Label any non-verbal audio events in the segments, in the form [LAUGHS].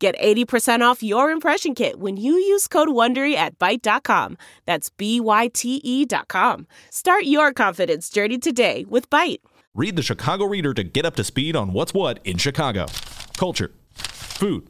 Get 80% off your impression kit when you use code WONDERY at Byte.com. That's B-Y-T-E dot com. Start your confidence journey today with Byte. Read the Chicago Reader to get up to speed on what's what in Chicago. Culture, food,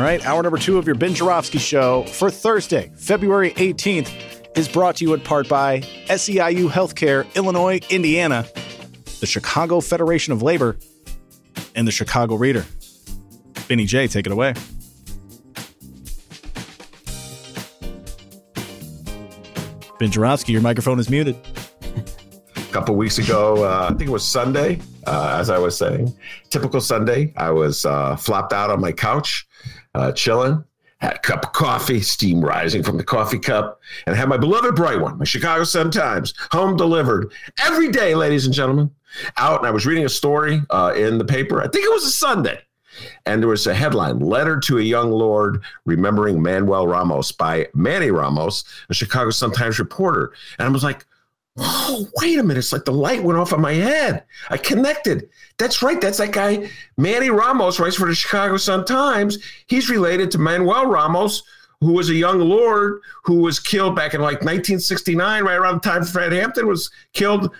All right, hour number two of your Ben Joravsky Show for Thursday, February 18th, is brought to you in part by SEIU Healthcare, Illinois, Indiana, the Chicago Federation of Labor, and the Chicago Reader. Benny J, take it away. Ben Joravsky, your microphone is muted. A couple weeks ago, uh, I think it was Sunday, uh, as I was saying, typical Sunday, I was uh, flopped out on my couch, uh, chilling, had a cup of coffee, steam rising from the coffee cup, and had my beloved bright one, my Chicago Sun Times, home delivered every day, ladies and gentlemen, out. And I was reading a story uh, in the paper. I think it was a Sunday. And there was a headline Letter to a Young Lord Remembering Manuel Ramos by Manny Ramos, a Chicago Sun Times reporter. And I was like, oh, wait a minute. It's like the light went off on my head. I connected. That's right. That's that guy, Manny Ramos, writes for the Chicago Sun Times. He's related to Manuel Ramos, who was a young lord who was killed back in like 1969, right around the time Fred Hampton was killed.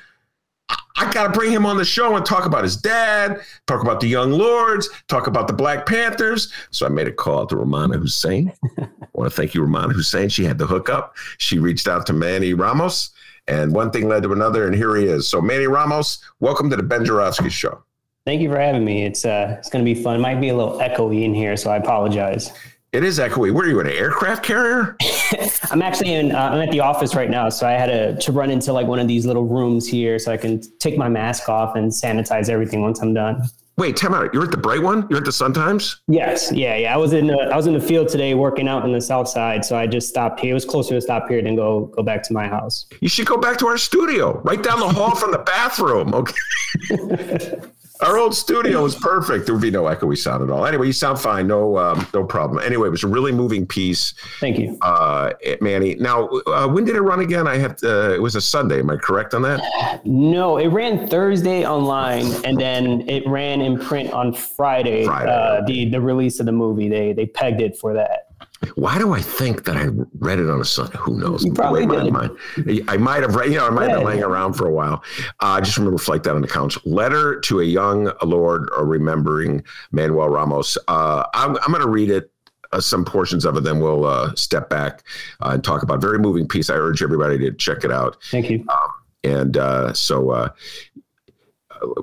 I got to bring him on the show and talk about his dad, talk about the young lords, talk about the Black Panthers. So I made a call to Romana Hussein. [LAUGHS] I want to thank you, Romana Hussein. She had the hookup. She reached out to Manny Ramos, and one thing led to another, and here he is. So Manny Ramos, welcome to the Ben Joravsky Show. Thank you for having me. It's uh, it's going to be fun. Might be a little echoey in here, so I apologize. It is echoey. Where are you, an aircraft carrier? [LAUGHS] I'm actually in. Uh, I'm at the office right now, so I had to to run into like one of these little rooms here, so I can take my mask off and sanitize everything once I'm done. Wait, time out. You're at the Bright One. You're at the Sun Times. Yes, yeah, yeah. I was in the I was in the field today working out in the South Side, so I just stopped here. It was closer to stop here than go go back to my house. You should go back to our studio, right down the hall from the bathroom. Okay. [LAUGHS] Our old studio was perfect. There would be no echoey sound at all. Anyway, you sound fine. No, um, no problem. Anyway, it was a really moving piece. Thank you, uh, Manny. Now, uh, when did it run again? I have. To, uh, it was a Sunday. Am I correct on that? No, it ran Thursday online, and then it ran in print on Friday. Friday. Uh, the the release of the movie. They they pegged it for that. Why do I think that I read it on a Sunday? Who knows? You probably did. I might have read, you know, I might yeah, have been laying around for a while. Uh, I just remember flight that on the couch. Letter to a young Lord or remembering Manuel Ramos. Uh, I'm, I'm going to read it. Uh, some portions of it, then we'll uh, step back uh, and talk about very moving piece. I urge everybody to check it out. Thank you. Um, and uh, so,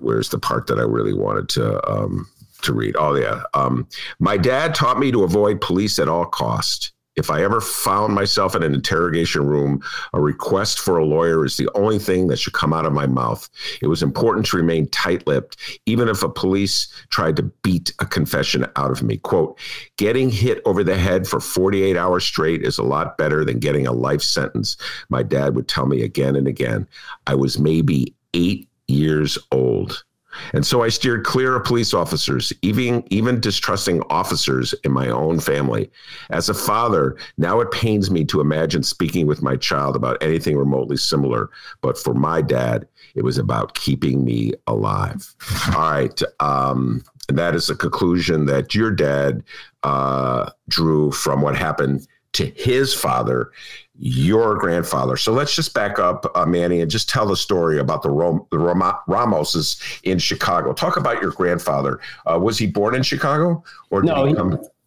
where's the part that I really wanted to? Um, to read. Oh yeah. Um, my dad taught me to avoid police at all cost. If I ever found myself in an interrogation room, a request for a lawyer is the only thing that should come out of my mouth. It was important to remain tight-lipped, even if a police tried to beat a confession out of me. Quote, getting hit over the head for 48 hours straight is a lot better than getting a life sentence. My dad would tell me again and again. I was maybe eight years old. And so I steered clear of police officers, even even distrusting officers in my own family. As a father, now it pains me to imagine speaking with my child about anything remotely similar. But for my dad, it was about keeping me alive. [LAUGHS] All right. Um, and that is a conclusion that your dad uh, drew from what happened to his father your grandfather. So let's just back up, uh, Manny, and just tell the story about the, Rom- the Rom- Ramoses in Chicago. Talk about your grandfather. Uh, was he born in Chicago, or no? He,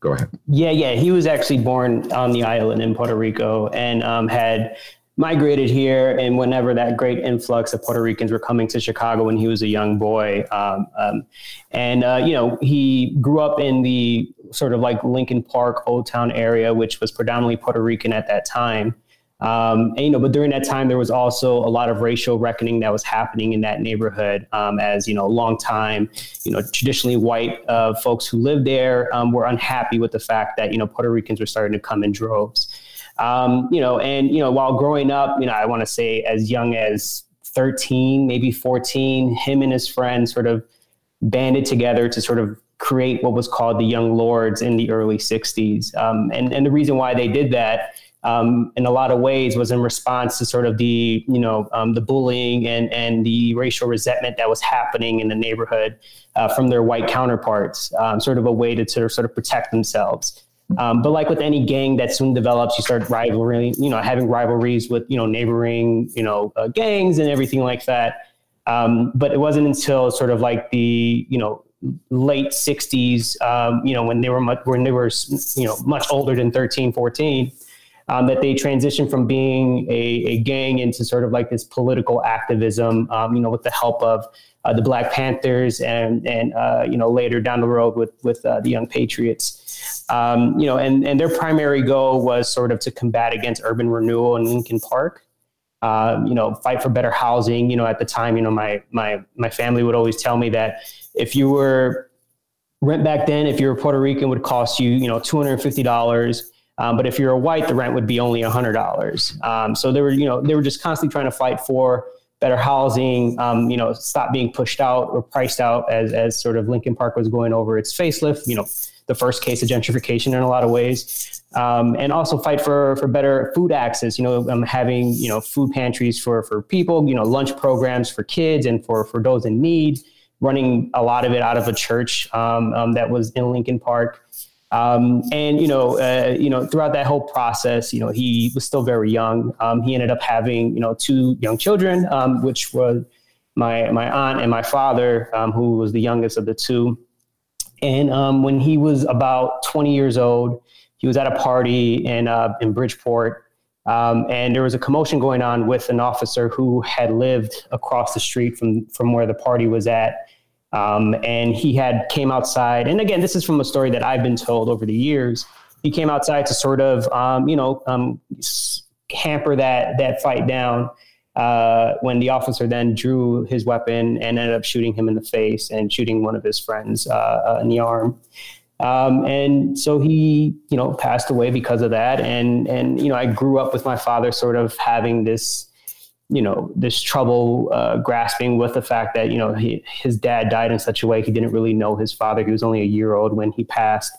Go ahead. Yeah, yeah. He was actually born on the island in Puerto Rico and um, had migrated here. And whenever that great influx of Puerto Ricans were coming to Chicago when he was a young boy, um, um, and uh, you know, he grew up in the sort of like Lincoln Park, Old Town area, which was predominantly Puerto Rican at that time. Um, and, you know, but during that time, there was also a lot of racial reckoning that was happening in that neighborhood. Um, as you know, long time, you know, traditionally white uh, folks who lived there um, were unhappy with the fact that you know Puerto Ricans were starting to come in droves. Um, you know, and you know, while growing up, you know, I want to say as young as 13, maybe 14, him and his friends sort of banded together to sort of create what was called the Young Lords in the early 60s. Um, and, and the reason why they did that um, in a lot of ways was in response to sort of the you know um, the bullying and and the racial resentment that was happening in the neighborhood uh, from their white counterparts, um, sort of a way to sort of, sort of protect themselves. Um, but like with any gang that soon develops, you start rivalry, you know, having rivalries with you know neighboring you know uh, gangs and everything like that. Um, but it wasn't until sort of like the you know late 60s um, you know when they were much when they were you know much older than 13 14 um, that they transitioned from being a, a, gang into sort of like this political activism, um, you know, with the help of uh, the Black Panthers and and uh, you know later down the road with with uh, the Young Patriots, um, you know, and and their primary goal was sort of to combat against urban renewal in Lincoln Park. Um, you know, fight for better housing. You know, at the time, you know, my my my family would always tell me that if you were rent back then, if you were Puerto Rican, would cost you, you know, two hundred and fifty dollars. Um, but if you're a white, the rent would be only hundred dollars. Um, so they were, you know, they were just constantly trying to fight for better housing. Um, you know, stop being pushed out or priced out as as sort of Lincoln Park was going over its facelift. You know, the first case of gentrification in a lot of ways, um, and also fight for for better food access. You know, um, having you know food pantries for for people. You know, lunch programs for kids and for for those in need. Running a lot of it out of a church um, that was in Lincoln Park. Um, and you know, uh, you know, throughout that whole process, you know, he was still very young. Um, he ended up having, you know, two young children, um, which was my my aunt and my father, um, who was the youngest of the two. And um, when he was about 20 years old, he was at a party in uh, in Bridgeport, um, and there was a commotion going on with an officer who had lived across the street from from where the party was at. Um, and he had came outside, and again, this is from a story that I've been told over the years. He came outside to sort of, um, you know, um, hamper that that fight down. Uh, when the officer then drew his weapon and ended up shooting him in the face and shooting one of his friends uh, uh, in the arm. Um, and so he, you know, passed away because of that. And and you know, I grew up with my father sort of having this you know this trouble uh, grasping with the fact that you know he, his dad died in such a way he didn't really know his father. He was only a year old when he passed.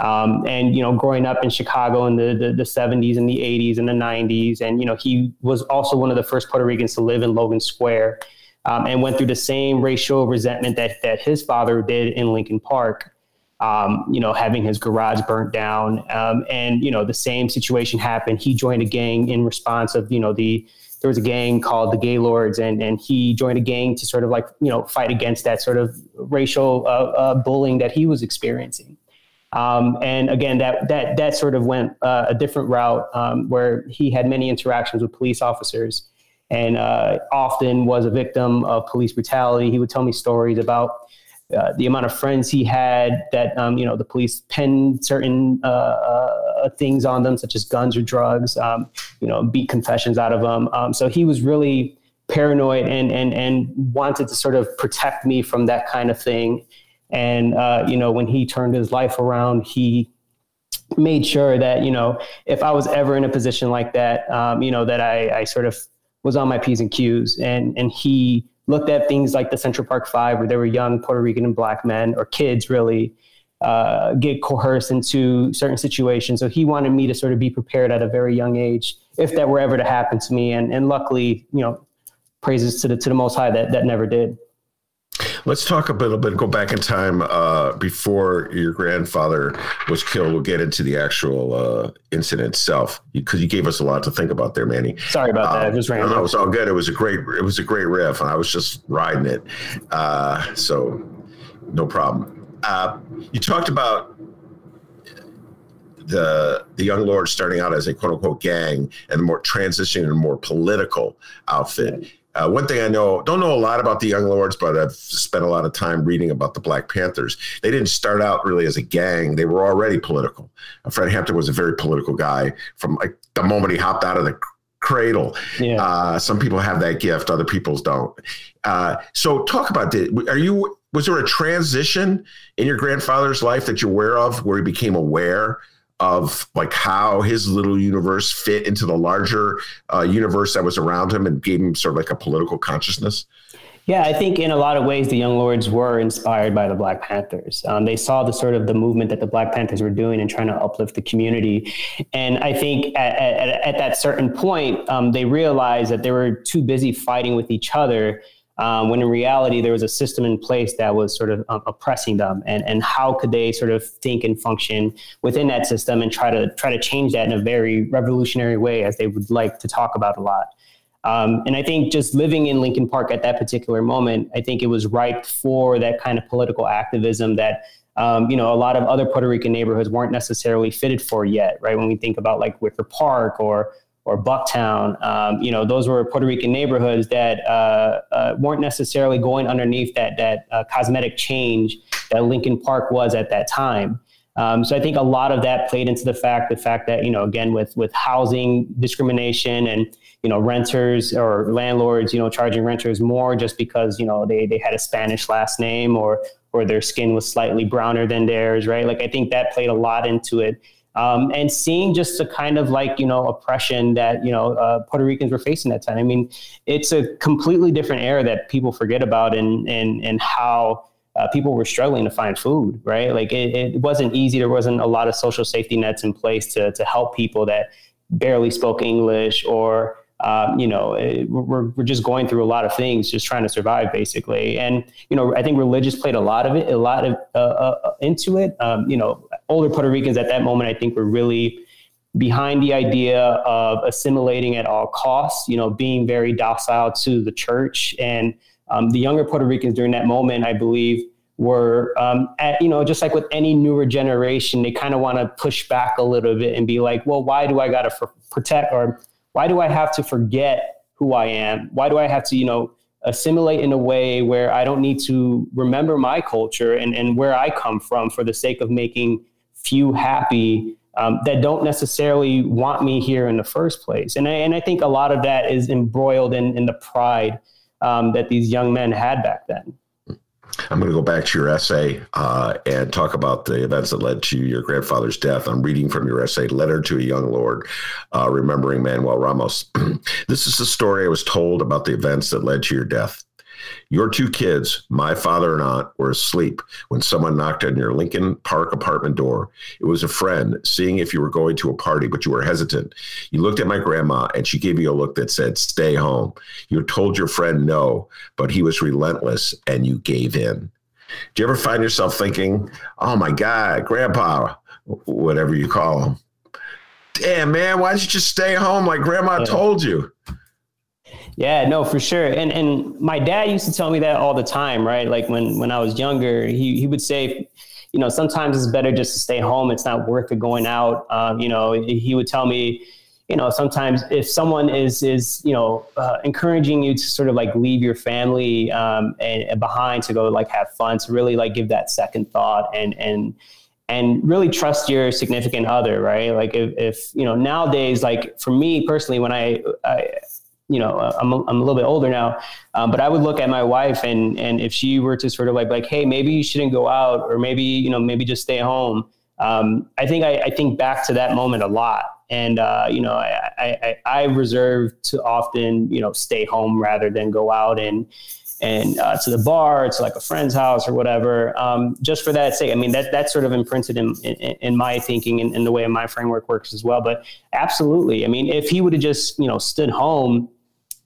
Um, and you know, growing up in Chicago in the, the, the 70s and the 80s and the 90s, and you know, he was also one of the first Puerto Ricans to live in Logan Square, um, and went through the same racial resentment that that his father did in Lincoln Park. Um, you know, having his garage burnt down, um, and you know, the same situation happened. He joined a gang in response of you know the there was a gang called the Gaylords, and and he joined a gang to sort of like you know fight against that sort of racial uh, uh, bullying that he was experiencing. Um, and again, that that that sort of went uh, a different route um, where he had many interactions with police officers, and uh, often was a victim of police brutality. He would tell me stories about uh, the amount of friends he had that um, you know the police pinned certain uh, uh, things on them, such as guns or drugs. Um, you know, beat confessions out of them. Um, so he was really paranoid and and and wanted to sort of protect me from that kind of thing. And uh, you know, when he turned his life around, he made sure that you know if I was ever in a position like that, um, you know, that I, I sort of was on my p's and q's, and and he looked at things like the Central Park Five, where there were young Puerto Rican and black men or kids really uh, get coerced into certain situations. So he wanted me to sort of be prepared at a very young age if that were ever to happen to me. And and luckily, you know, praises to the to the Most High that that never did. Let's talk a little bit, go back in time uh, before your grandfather was killed. We'll get into the actual uh, incident itself because you gave us a lot to think about there, Manny. Sorry about that. It was random. No, it was all good. It was a great, it was a great riff. and I was just riding it. Uh, so no problem. Uh, you talked about the the young lords starting out as a quote unquote gang and more transitioning to a more political outfit. Uh, one thing I know, don't know a lot about the Young Lords, but I've spent a lot of time reading about the Black Panthers. They didn't start out really as a gang; they were already political. Uh, Fred Hampton was a very political guy from like the moment he hopped out of the cradle. Yeah. Uh, some people have that gift; other people's don't. Uh, so, talk about this. Are you? Was there a transition in your grandfather's life that you're aware of, where he became aware of like how his little universe fit into the larger uh, universe that was around him and gave him sort of like a political consciousness? Yeah, I think in a lot of ways the Young Lords were inspired by the Black Panthers. Um, they saw the sort of the movement that the Black Panthers were doing and trying to uplift the community. And I think at, at, at that certain point, um, they realized that they were too busy fighting with each other um, when in reality there was a system in place that was sort of um, oppressing them and, and how could they sort of think and function within that system and try to try to change that in a very revolutionary way as they would like to talk about a lot um, and I think just living in Lincoln Park at that particular moment, I think it was ripe for that kind of political activism that um, you know, a lot of other Puerto Rican neighborhoods weren't necessarily fitted for yet, right? When we think about like Wicker Park or or Bucktown. Um, you know, those were Puerto Rican neighborhoods that uh, uh, weren't necessarily going underneath that that uh, cosmetic change that Lincoln Park was at that time. Um, so I think a lot of that played into the fact, the fact that you know, again, with with housing discrimination and you know, renters or landlords, you know, charging renters more just because you know they they had a Spanish last name or or their skin was slightly browner than theirs, right? Like I think that played a lot into it um, and seeing just the kind of like you know oppression that you know uh, Puerto Ricans were facing that time. I mean, it's a completely different era that people forget about, and and and how. Uh, people were struggling to find food, right? Like it, it wasn't easy. There wasn't a lot of social safety nets in place to to help people that barely spoke English or um, you know, it, we're, we're just going through a lot of things, just trying to survive, basically. And you know, I think religious played a lot of it, a lot of uh, uh, into it. Um, you know, older Puerto Ricans at that moment, I think, were really behind the idea of assimilating at all costs. You know, being very docile to the church, and um, the younger Puerto Ricans during that moment, I believe. Were um, at, you know just like with any newer generation, they kind of want to push back a little bit and be like, well, why do I got to protect or why do I have to forget who I am? Why do I have to, you know, assimilate in a way where I don't need to remember my culture and, and where I come from for the sake of making few happy um, that don't necessarily want me here in the first place. And I, and I think a lot of that is embroiled in, in the pride um, that these young men had back then. I'm going to go back to your essay uh, and talk about the events that led to your grandfather's death. I'm reading from your essay, Letter to a Young Lord, uh, Remembering Manuel Ramos. [CLEARS THROAT] this is the story I was told about the events that led to your death. Your two kids, my father and aunt, were asleep when someone knocked on your Lincoln Park apartment door. It was a friend seeing if you were going to a party, but you were hesitant. You looked at my grandma and she gave you a look that said, Stay home. You told your friend no, but he was relentless and you gave in. Do you ever find yourself thinking, Oh my God, grandpa, whatever you call him? Damn, man, why didn't you just stay home like grandma told you? Yeah, no, for sure. And and my dad used to tell me that all the time, right? Like when when I was younger, he he would say, you know, sometimes it's better just to stay home. It's not worth it going out. Um, you know, he would tell me, you know, sometimes if someone is is you know uh, encouraging you to sort of like leave your family um, and, and behind to go like have fun, to really like give that second thought and and and really trust your significant other, right? Like if, if you know nowadays, like for me personally, when I, I you know, uh, I'm a, I'm a little bit older now, um, but I would look at my wife and and if she were to sort of like like, hey, maybe you shouldn't go out, or maybe you know, maybe just stay home. Um, I think I, I, think back to that moment a lot, and uh, you know, I, I, I reserve to often you know stay home rather than go out and and uh, to the bar, to like a friend's house or whatever, um, just for that sake. I mean, that that's sort of imprinted in, in, in my thinking and in, the way my framework works as well. But absolutely, I mean, if he would have just you know stood home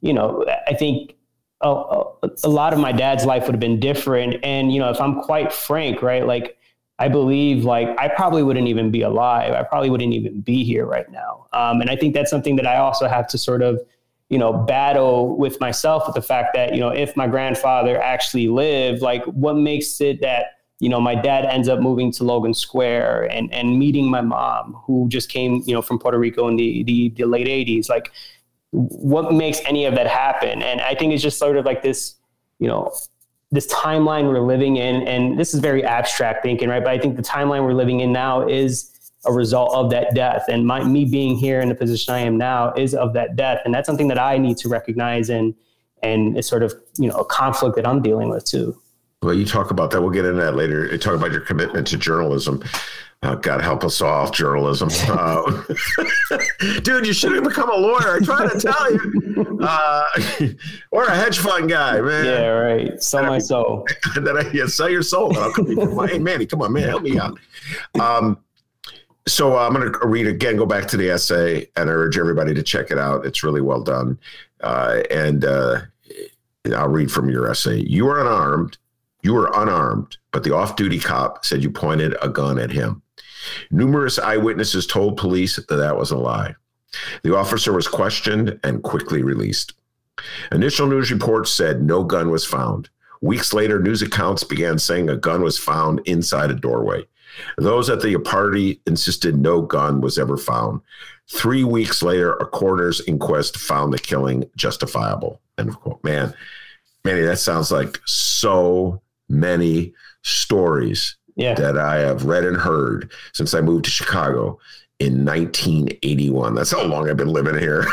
you know, I think a, a, lot of my dad's life would have been different. And, you know, if I'm quite frank, right, like I believe like I probably wouldn't even be alive. I probably wouldn't even be here right now. Um, and I think that's something that I also have to sort of, you know, battle with myself with the fact that, you know, if my grandfather actually lived, like what makes it that you know, my dad ends up moving to Logan Square and and meeting my mom, who just came, you know, from Puerto Rico in the the, the late '80s. Like, what makes any of that happen? And I think it's just sort of like this, you know, this timeline we're living in, and this is very abstract thinking, right? But I think the timeline we're living in now is a result of that death, and my me being here in the position I am now is of that death, and that's something that I need to recognize and and it's sort of you know a conflict that I'm dealing with too. Well, you talk about that. We'll get into that later. You talk about your commitment to journalism. Uh, God help us all, journalism. [LAUGHS] Uh, [LAUGHS] dude, you should have become a lawyer. I try to tell you. [LAUGHS] Uh, or a hedge fund guy, man. Yeah, right. Sell my soul. then I, yeah, sell your soul. Come hey, Manny, come on, man, help me out. Um, so uh, I'm going to read again, go back to the essay, and I urge everybody to check it out. It's really well done. Uh, and uh, I'll read from your essay. You are unarmed you were unarmed, but the off duty cop said you pointed a gun at him. Numerous eyewitnesses told police that that was a lie. The officer was questioned and quickly released. Initial news reports said no gun was found. Weeks later, news accounts began saying a gun was found inside a doorway. Those at the party insisted no gun was ever found. Three weeks later, a coroner's inquest found the killing justifiable. End of quote. Man, Manny, that sounds like so many stories yeah. that I have read and heard since I moved to Chicago in 1981. That's how long I've been living here.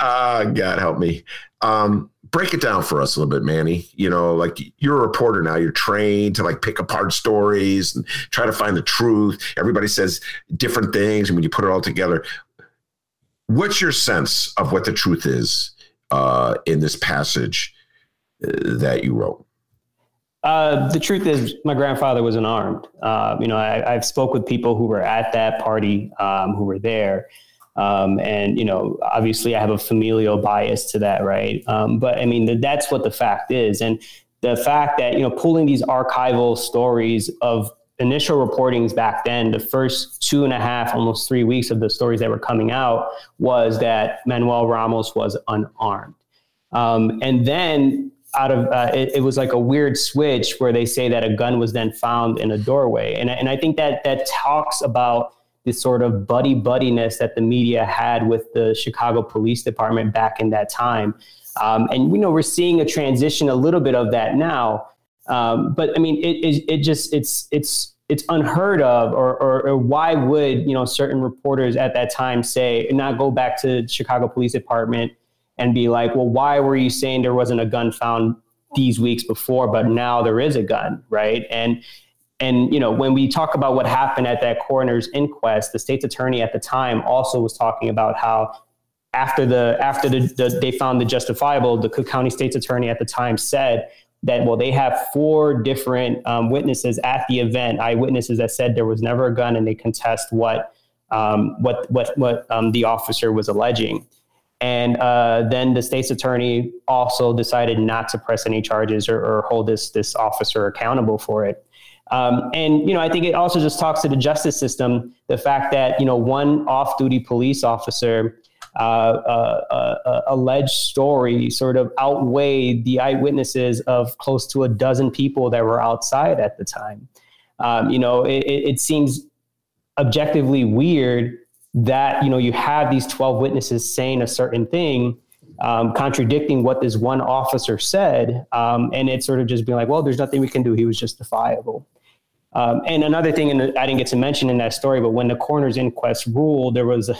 uh, [LAUGHS] God help me. Um, break it down for us a little bit, Manny. You know, like you're a reporter now, you're trained to like pick apart stories and try to find the truth. Everybody says different things. And when you put it all together, what's your sense of what the truth is uh, in this passage uh, that you wrote? Uh, the truth is, my grandfather was unarmed. Uh, you know, I, have spoke with people who were at that party, um, who were there, um, and you know, obviously, I have a familial bias to that, right? Um, but I mean, that's what the fact is, and the fact that you know, pulling these archival stories of initial reportings back then, the first two and a half, almost three weeks of the stories that were coming out was that Manuel Ramos was unarmed. Um, and then out of uh, it, it, was like a weird switch where they say that a gun was then found in a doorway. And, and i think that that talks about this sort of buddy buddiness that the media had with the chicago police department back in that time. Um, and you know we're seeing a transition a little bit of that now. Um, but i mean it, it, it just it's it's it's unheard of or, or, or, why would you know certain reporters at that time say not go back to chicago police department and be like, well, why were you saying there wasn't a gun found these weeks before, but now there is a gun, right? And and you know when we talk about what happened at that coroner's inquest, the state's attorney at the time also was talking about how after the after the, the they found the justifiable, the Cook County state's attorney at the time said that well they have four different um, witnesses at the event, eyewitnesses that said there was never a gun, and they contest what um, what what what um, the officer was alleging. And uh, then the state's attorney also decided not to press any charges or, or hold this this officer accountable for it. Um, and you know, I think it also just talks to the justice system. The fact that you know one off-duty police officer uh, uh, uh, uh alleged story sort of outweighed the eyewitnesses of close to a dozen people that were outside at the time. Um, you know, it, it seems objectively weird that you know you have these 12 witnesses saying a certain thing um, contradicting what this one officer said um, and it's sort of just being like well there's nothing we can do. He was justifiable. Um, and another thing and i didn't get to mention in that story but when the coroner's inquest ruled there was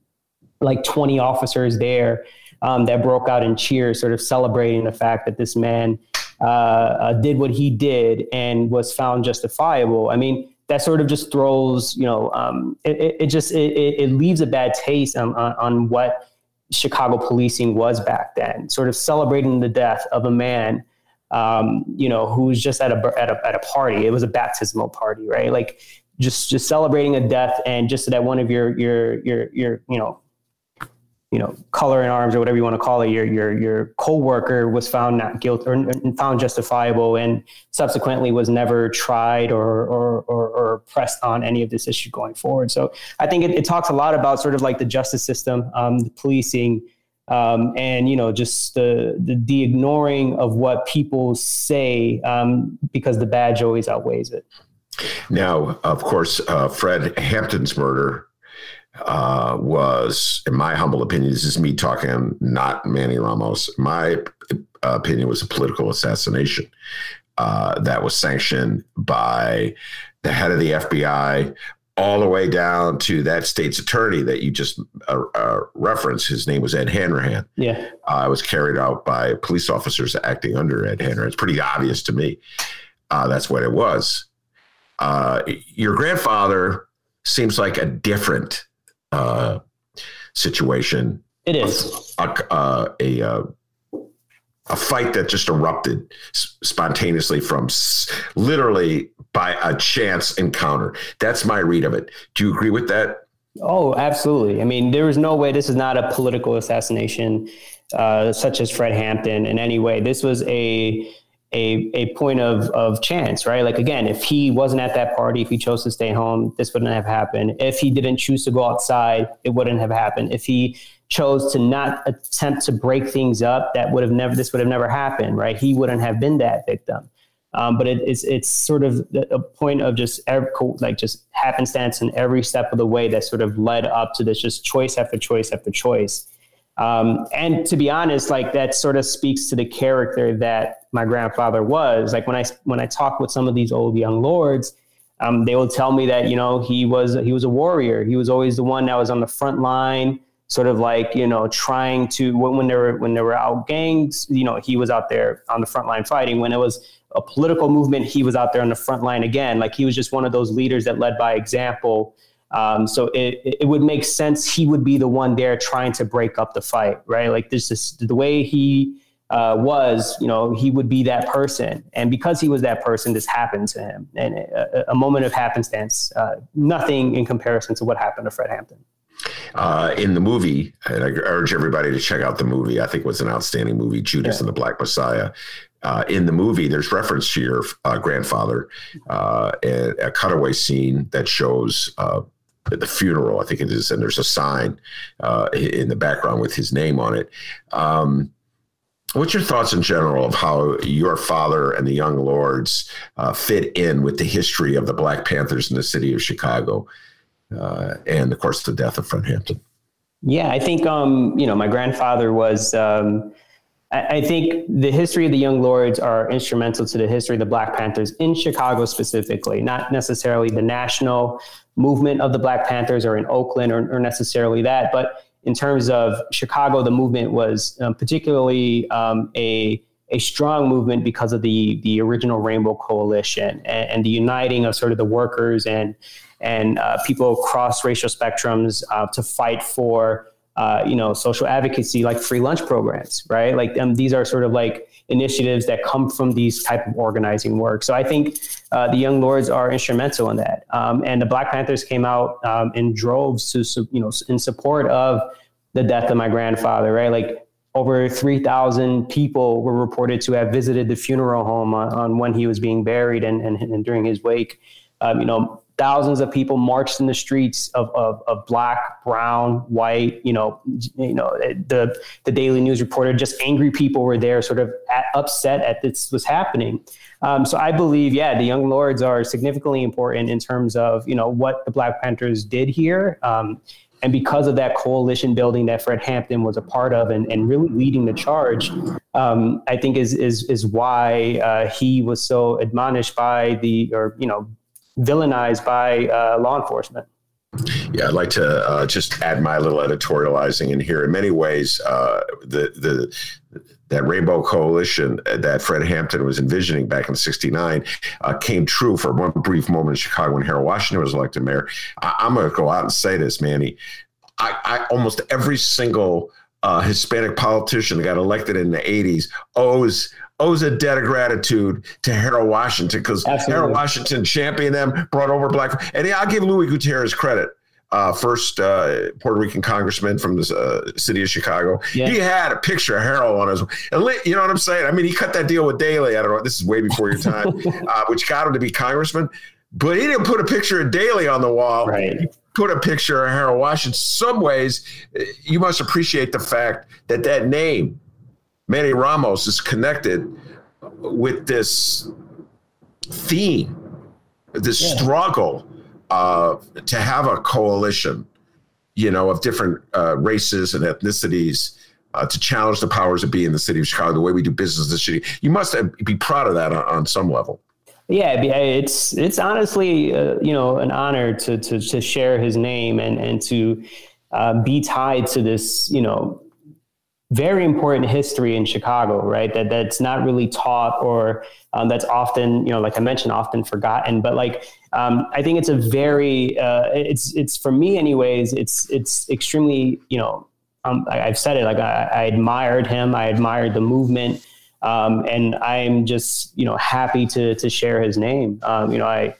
[LAUGHS] like 20 officers there um, that broke out in cheers sort of celebrating the fact that this man uh, uh, did what he did and was found justifiable. I mean that sort of just throws, you know, um, it, it, just it, it leaves a bad taste on, on, on what Chicago policing was back then. Sort of celebrating the death of a man, um, you know, who was just at a, at a at a party. It was a baptismal party, right? Like just just celebrating a death, and just that one of your your your your you know you know, color in arms or whatever you want to call it, your your your co-worker was found not guilty or found justifiable, and subsequently was never tried or or, or, or pressed on any of this issue going forward. So I think it, it, talks a lot about sort of like the justice system, um, the policing, Um, and you know just the, the, the ignoring of what people say um, because the badge always outweighs it. Now, of course, uh, Fred Hampton's murder uh, was, in my humble opinion, this is me talking, not Manny Ramos. My uh, opinion was a political assassination uh, that was sanctioned by the head of the FBI, all the way down to that state's attorney that you just uh, uh, referenced. His name was Ed Hanrahan. Yeah, uh, it was carried out by police officers acting under Ed Hanrahan. It's pretty obvious to me. Uh, that's what it was. Uh, your grandfather seems like a different uh, situation. It is a a, a, a fight that just erupted spontaneously from literally by a chance encounter. That's my read of it. Do you agree with that? Oh, absolutely. I mean, there is no way this is not a political assassination, uh, such as Fred Hampton in any way. This was a a, a point of, of chance, right? Like, again, if he wasn't at that party, if he chose to stay home, this wouldn't have happened. If he didn't choose to go outside, it wouldn't have happened. If he chose to not attempt to break things up, that would have never, this would have never happened, right? He wouldn't have been that victim. Um, but it, it's it's sort of a point of just every, like just happenstance in every step of the way that sort of led up to this just choice after choice after choice. Um, and to be honest, like that sort of speaks to the character that my grandfather was. Like when I when I talk with some of these old young lords, um, they will tell me that you know he was he was a warrior. He was always the one that was on the front line, sort of like you know trying to when there were when there were out gangs, you know he was out there on the front line fighting. When it was a political movement, he was out there on the front line again. Like he was just one of those leaders that led by example. Um, so it, it would make sense he would be the one there trying to break up the fight, right? Like this is the way he uh, was, you know, he would be that person. And because he was that person, this happened to him. And a, a moment of happenstance, uh, nothing in comparison to what happened to Fred Hampton. Uh, in the movie, and I urge everybody to check out the movie. I think it was an outstanding movie, Judas yeah. and the Black Messiah. Uh, in the movie, there's reference to your uh, grandfather, uh, a cutaway scene that shows uh, at the funeral, I think it is, and there's a sign uh, in the background with his name on it. Um, what's your thoughts in general of how your father and the Young Lords uh, fit in with the history of the Black Panthers in the city of Chicago, uh, and of course the death of Fred Hampton? Yeah, I think um, you know my grandfather was. Um, I think the history of the Young Lords are instrumental to the history of the Black Panthers in Chicago specifically, not necessarily the national movement of the Black Panthers or in Oakland or, or necessarily that. But in terms of Chicago, the movement was um, particularly um, a a strong movement because of the the original Rainbow Coalition and, and the uniting of sort of the workers and and uh, people across racial spectrums uh, to fight for uh, you know social advocacy like free lunch programs, right? Like um, these are sort of like initiatives that come from these type of organizing work. So I think uh, the Young Lords are instrumental in that. Um, and the Black Panthers came out um, in droves to, you know, in support of the death of my grandfather, right? Like over 3,000 people were reported to have visited the funeral home on, on when he was being buried and, and, and during his wake. Um, you know, thousands of people marched in the streets of, of, of, black, brown, white. You know, you know the the Daily News reported just angry people were there, sort of at, upset at this was happening. Um, so I believe, yeah, the Young Lords are significantly important in terms of you know what the Black Panthers did here. Um, and because of that coalition building that Fred Hampton was a part of and, and really leading the charge, um, I think is is is why uh, he was so admonished by the or you know villainized by uh, law enforcement. Yeah, I'd like to uh, just add my little editorializing in here. In many ways, uh, the the that Rainbow Coalition that Fred Hampton was envisioning back in '69 uh, came true for one brief moment in Chicago when Harold Washington was elected mayor. I, am going to go out and say this, Manny. I, I almost every single uh, Hispanic politician that got elected in the '80s owes owes a debt of gratitude to Harold Washington because Harold Washington championed them, brought over black. And I'll give Luis Gutierrez credit. Uh, first uh, Puerto Rican congressman from the uh, city of Chicago. Yeah. He had a picture of Harold on his, and you know what I'm saying? I mean, he cut that deal with Daley. I don't know. This is way before your time, [LAUGHS] uh, which got him to be congressman. But he didn't put a picture of Daley on the wall. Right. He put a picture of Harold Washington. In some ways, you must appreciate the fact that that name, Manny Ramos, is connected with this theme, this yeah. struggle uh, to have a coalition, you know, of different uh, races and ethnicities. Uh, to challenge the powers that be in the city of Chicago, the way we do business in the city, you must be proud of that on, on some level. Yeah, it's it's honestly uh, you know an honor to to to share his name and and to uh, be tied to this you know very important history in Chicago, right? That that's not really taught or um, that's often, you know, like I mentioned, often forgotten. But like, um, I think it's a very, uh, it's it's for me, anyways. It's it's extremely, you know, um, I, have said it. Like I, I, admired him. I admired the movement, um, and I'm just, you know, happy to to share his name. Um, you know, I.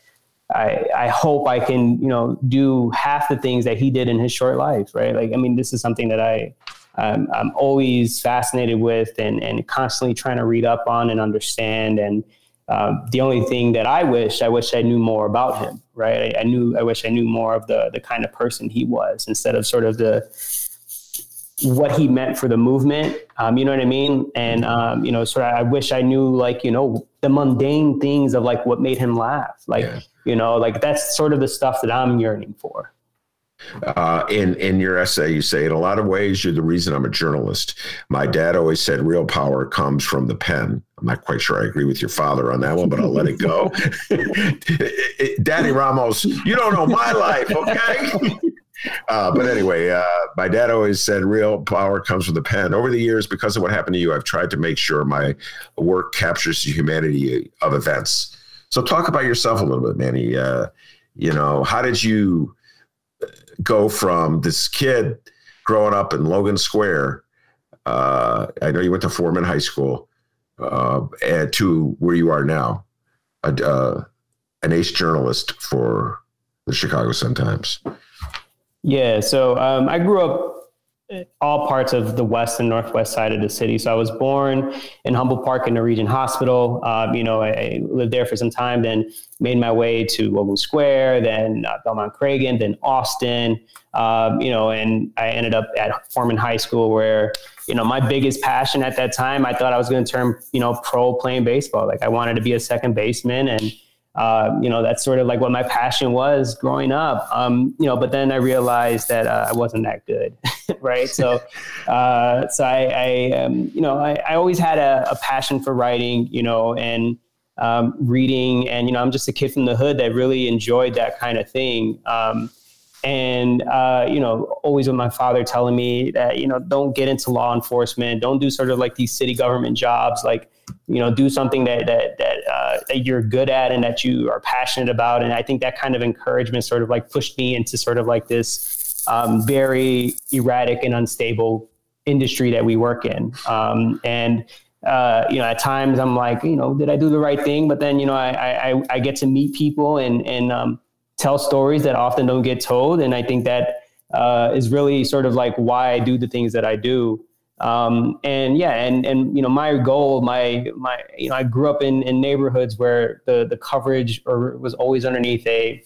I, I hope I can, you know, do half the things that he did in his short life, right? Like, I mean, this is something that I, um, I'm always fascinated with and, and constantly trying to read up on and understand. And uh, the only thing that I wish, I wish I knew more about him, right? I, I, knew, I wish I knew more of the, the kind of person he was instead of sort of the, what he meant for the movement. Um, you know what I mean? And, um, you know, sort of, I wish I knew like, you know, the mundane things of like what made him laugh. Like, yeah. you know, like that's sort of the stuff that I'm yearning for. Uh, in in your essay, you say in a lot of ways you're the reason I'm a journalist. My dad always said real power comes from the pen. I'm not quite sure I agree with your father on that one, but I'll let it go. [LAUGHS] Daddy Ramos, you don't know my life, okay? [LAUGHS] Uh, but anyway, uh, my dad always said real power comes from the pen. Over the years, because of what happened to you, I've tried to make sure my work captures the humanity of events. So, talk about yourself a little bit, Manny. Uh, you know, how did you go from this kid growing up in Logan Square. Uh, I know you went to Foreman High School, uh, and to where you are now, a, uh, an ace journalist for the Chicago Sun Times. Yeah, so um, I grew up all parts of the west and northwest side of the city. So I was born in Humboldt Park in the Norwegian Hospital. Um, you know, I, I, lived there for some time, then made my way to Logan Square, then uh, Belmont Cragin, then Austin. Um, you know, and I ended up at Foreman High School, where you know my biggest passion at that time, I thought I was going to turn you know pro playing baseball. Like I wanted to be a second baseman and uh, you know, that's sort of like what my passion was growing up. Um, you know, but then I realized that uh, I wasn't that good, [LAUGHS] [LAUGHS] right? So, uh, so I, I um, you know, I, I, always had a, a, passion for writing, you know, and um, reading, and you know, I'm just a kid from the hood that really enjoyed that kind of thing. Um, and uh, you know, always with my father telling me that you know, don't get into law enforcement, don't do sort of like these city government jobs, like you know do something that that that, uh, that you're good at and that you are passionate about and i think that kind of encouragement sort of like pushed me into sort of like this um, very erratic and unstable industry that we work in. Um, and uh, you know at times i'm like you know did i do the right thing? But then you know i i, I get to meet people and and um, tell stories that often don't get told. And i think that uh, is really sort of like why i do the things that i do. Um, and yeah, and and you know, my goal, my my you know, I grew up in in neighborhoods where the the coverage or was always underneath a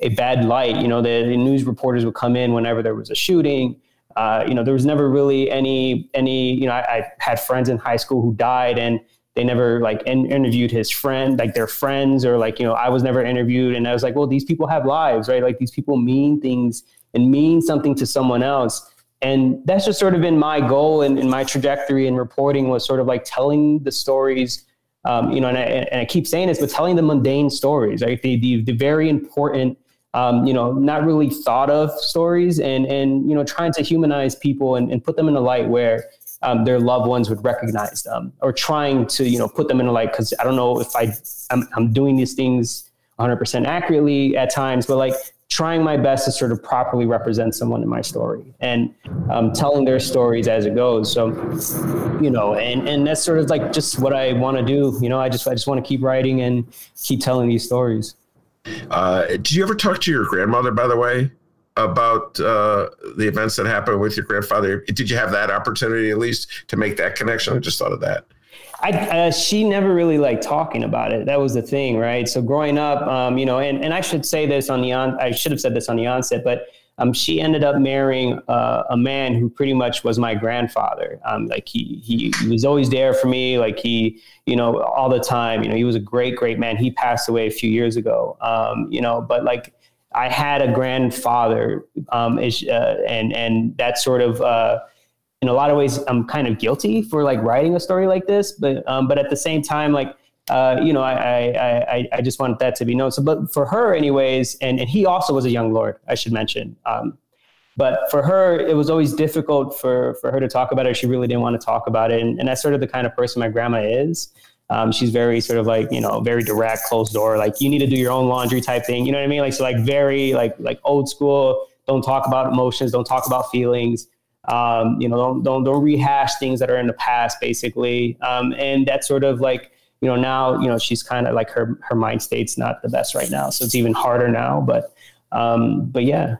a bad light. You know, the, the news reporters would come in whenever there was a shooting. Uh, you know, there was never really any any. You know, I, I, had friends in high school who died, and they never like in, interviewed his friend, like their friends, or like you know, I was never interviewed, and I was like, well, these people have lives, right? Like these people mean things and mean something to someone else and that's just sort of been my goal and, my trajectory in reporting was sort of like telling the stories um, you know and I, and I, keep saying this but telling the mundane stories right the, the, the very important um, you know not really thought of stories and and you know trying to humanize people and, and put them in a light where um, their loved ones would recognize them or trying to you know put them in a light because i don't know if i I'm, I'm doing these things 100% accurately at times but like trying my best to sort of properly represent someone in my story and um, telling their stories as it goes. So, you know, and, and that's sort of like just what I want to do. You know, I just, I just want to keep writing and keep telling these stories. Uh, did you ever talk to your grandmother, by the way, about uh, the events that happened with your grandfather? Did you have that opportunity at least to make that connection? I just thought of that. I, uh, she never really liked talking about it. That was the thing, right? So growing up, um, you know, and, and I should say this on the on, I should have said this on the onset, but um, she ended up marrying uh, a man who pretty much was my grandfather. Um, like he, he, he was always there for me. Like he, you know, all the time. You know, he was a great, great man. He passed away a few years ago. Um, you know, but like I had a grandfather, um, uh, and and that sort of. Uh, in a lot of ways, I'm kind of guilty for like writing a story like this, but um, but at the same time, like uh, you know, I, I, I, just want that to be known. So, but for her, anyways, and, and he also was a young lord, I should mention. Um, but for her, it was always difficult for, for her to talk about it. She really didn't want to talk about it. And, and that's sort of the kind of person my grandma is. Um, she's very sort of like, you know, very direct, closed door, like you need to do your own laundry type thing. You know what I mean? Like, so like very like, like old school, don't talk about emotions, don't talk about feelings. Um, you know, don't, don't, don't rehash things that are in the past basically. Um, and that's sort of like, you know, now, you know, she's kind of like her, her mind state's not the best right now. So it's even harder now, but, um, but yeah.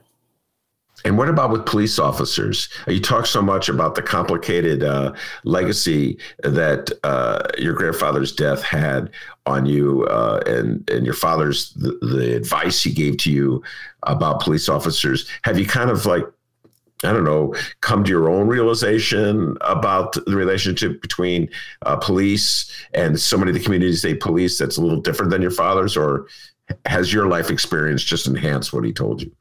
And what about with police officers? You talk so much about the complicated uh, legacy that uh, your grandfather's death had on you, uh, and and your father's the, the, advice he gave to you about police officers. Have you kind of like I don't know, come to your own realization about the relationship between uh, police and so many of the communities they police that's a little different than your father's, or has your life experience just enhanced what he told you?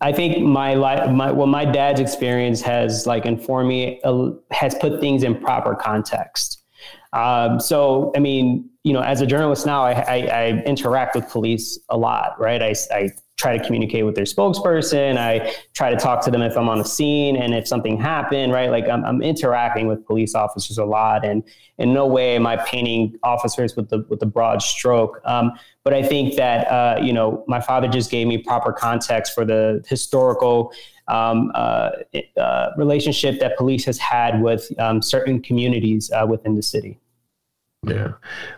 I think my life, my, well, my dad's experience has like informed me, uh, has put things in proper context. Um, so, I mean, you know, as a journalist now, I, I, I interact with police a lot, right? I, I try to communicate with their spokesperson. I try to talk to them if I'm on the scene and if something happened, right? Like I'm, I'm interacting with police officers a lot, and in no way am I painting officers with the with the broad stroke. Um, but I think that uh, you know my father just gave me proper context for the historical. Um, uh, uh, relationship that police has had with um, certain communities uh, within the city. Yeah.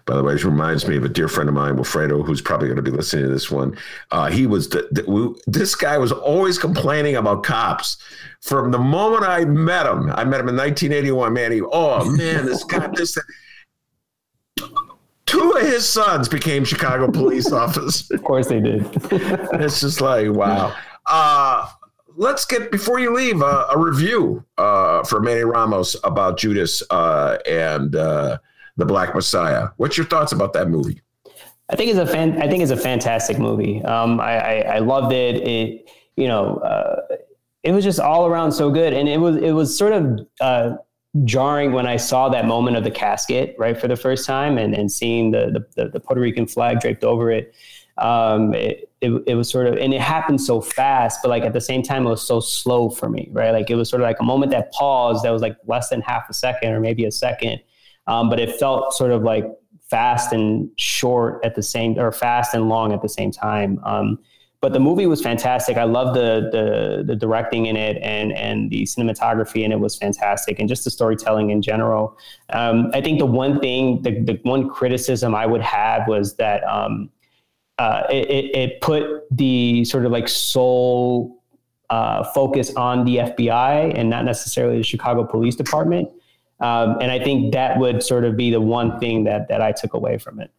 By the way, it reminds me of a dear friend of mine, Wilfredo, who's probably going to be listening to this one. Uh, he was the, the, we, this guy was always complaining about cops from the moment I met him. I met him in 1981. Man, he oh man, this guy, [LAUGHS] this. Two of his sons became Chicago police [LAUGHS] officers. Of course, they did. [LAUGHS] it's just like wow. Uh, let's get before you leave uh, a review uh, for Manny Ramos about Judas uh, and uh, the Black Messiah. What's your thoughts about that movie? I think it's a fan. I think it's a fantastic movie. Um, I, I, I, loved it. It you know uh, it was just all around so good, and it was it was sort of uh, jarring when I saw that moment of the casket right for the first time, and and seeing the the, the Puerto Rican flag draped over it. Um, it, it, it was sort of, and it happened so fast, but like at the same time, it was so slow for me, right? Like it was sort of like a moment that paused that was like less than half a second or maybe a second um, but it felt sort of like fast and short at the same, or fast and long at the same time. Um, but the movie was fantastic. I love the, the, the directing in it and and the cinematography in it was fantastic, and just the storytelling in general. Um, I think the one thing, the, the one criticism I would have was that um, uh, it, it put the sort of like sole uh, focus on the FBI and not necessarily the Chicago Police Department. Um, and I think that would sort of be the one thing that that I took away from it.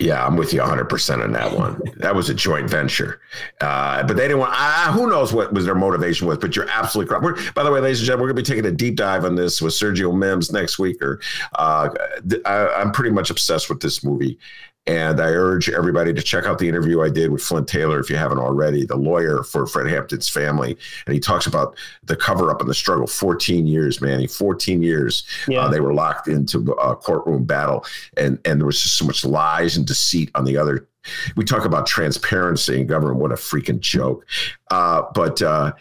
Yeah, I'm with you 100% on that one. that was a joint venture. Uh, but they didn't want, uh, who knows what was their motivation was, but you're absolutely correct. We're, by the way, ladies and gentlemen, we're going to be taking a deep dive on this with Sergio Mims next week. Or uh, I, I'm pretty much obsessed with this movie. And I urge everybody to check out the interview I did with Flint Taylor if you haven't already, the lawyer for Fred Hampton's family. And he talks about the cover up and the struggle 14 years, Manny, 14 years. Uh, yeah. Uh, they were locked into a courtroom battle. And, and there was just so much lies and deceit on the other. We talk about transparency in government. What a freaking joke. Uh, but, uh,